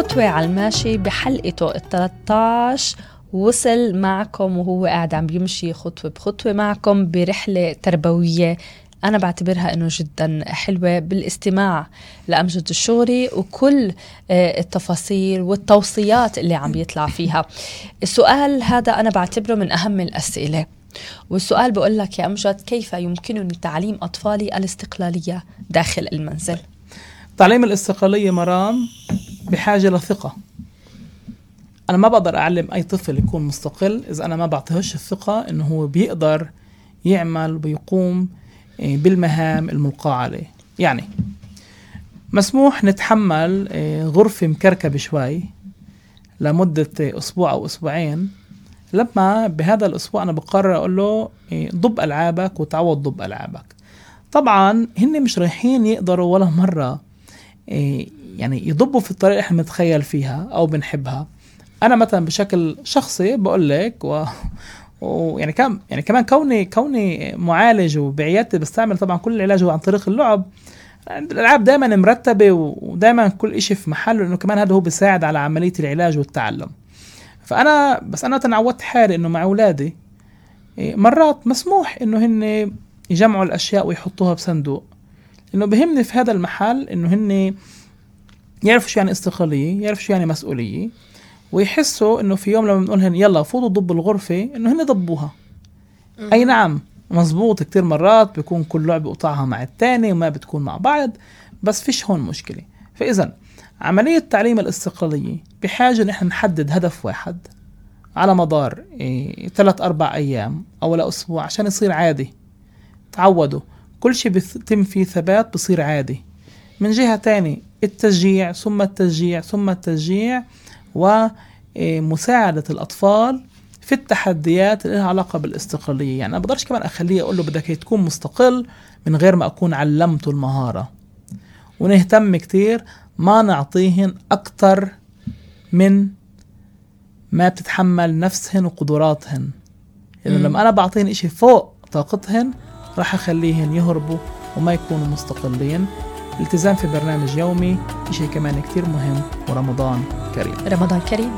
خطوة على الماشي بحلقته ال 13 وصل معكم وهو قاعد عم بيمشي خطوة بخطوة معكم برحلة تربوية. أنا بعتبرها إنه جدا حلوة بالاستماع لأمجد الشغري وكل آه، التفاصيل والتوصيات اللي عم بيطلع فيها. السؤال هذا أنا بعتبره من أهم الأسئلة. والسؤال بقول لك يا أمجد كيف يمكنني تعليم أطفالي الاستقلالية داخل المنزل؟ تعليم الاستقلالية مرام بحاجة لثقة. أنا ما بقدر أعلم أي طفل يكون مستقل إذا أنا ما بعطيهوش الثقة إنه هو بيقدر يعمل ويقوم إيه، بالمهام الملقاة عليه. يعني مسموح نتحمل إيه، غرفة مكركبة شوي لمدة أسبوع أو أسبوعين. لما بهذا الأسبوع أنا بقرر أقول له ضب ألعابك وتعوض ضب ألعابك. طبعا هن مش رايحين يقدروا ولا مرة يعني يضبوا في الطريقة اللي إحنا بنتخيل فيها أو بنحبها. أنا مثلا بشكل شخصي بقول لك و ويعني كم يعني كمان كوني كوني معالج وبعيادتي بستعمل طبعا كل العلاج هو عن طريق اللعب. الألعاب دائما مرتبة ودائما كل شيء في محله لأنه كمان هذا هو بيساعد على عملية العلاج والتعلم. فانا بس أنا تنعودت حالي إنه مع أولادي مرات مسموح إنه هن يجمعوا الأشياء ويحطوها بصندوق. إنه بهمني في هذا المحل إنه هن يعرفوا شو يعني استقلالية يعرفوا شو يعني مسؤولية ويحسوا إنه في يوم لما بنقول يلا فوتوا ضب الغرفة إنه هن ضبوها. أي نعم مزبوط كتير مرات بيكون كل لعبة قطعها مع الثاني وما بتكون مع بعض بس فيش هون مشكلة. فإذا عملية تعليم الاستقلالية بحاجة نحن نحدد هدف واحد على مدار إيه ثلاث أربع أيام أو لأسبوع عشان يصير عادي. تعودوا كل شيء بيتم فيه ثبات بصير عادي. من جهة تانية التشجيع ثم التشجيع ثم التشجيع ومساعدة الأطفال في التحديات اللي لها علاقة بالاستقلالية. يعني أنا بقدرش كمان أخليه أقول له بدك تكون مستقل من غير ما أكون علمته المهارة. ونهتم كتير ما نعطيهن أكتر من ما بتتحمل نفسهن وقدراتهن. يعني لما أنا بعطيهن إشي فوق طاقتهن راح أخليهن يهربوا وما يكونوا مستقلين. الالتزام في برنامج يومي شيء كمان كتير مهم ورمضان كريم. رمضان كريم.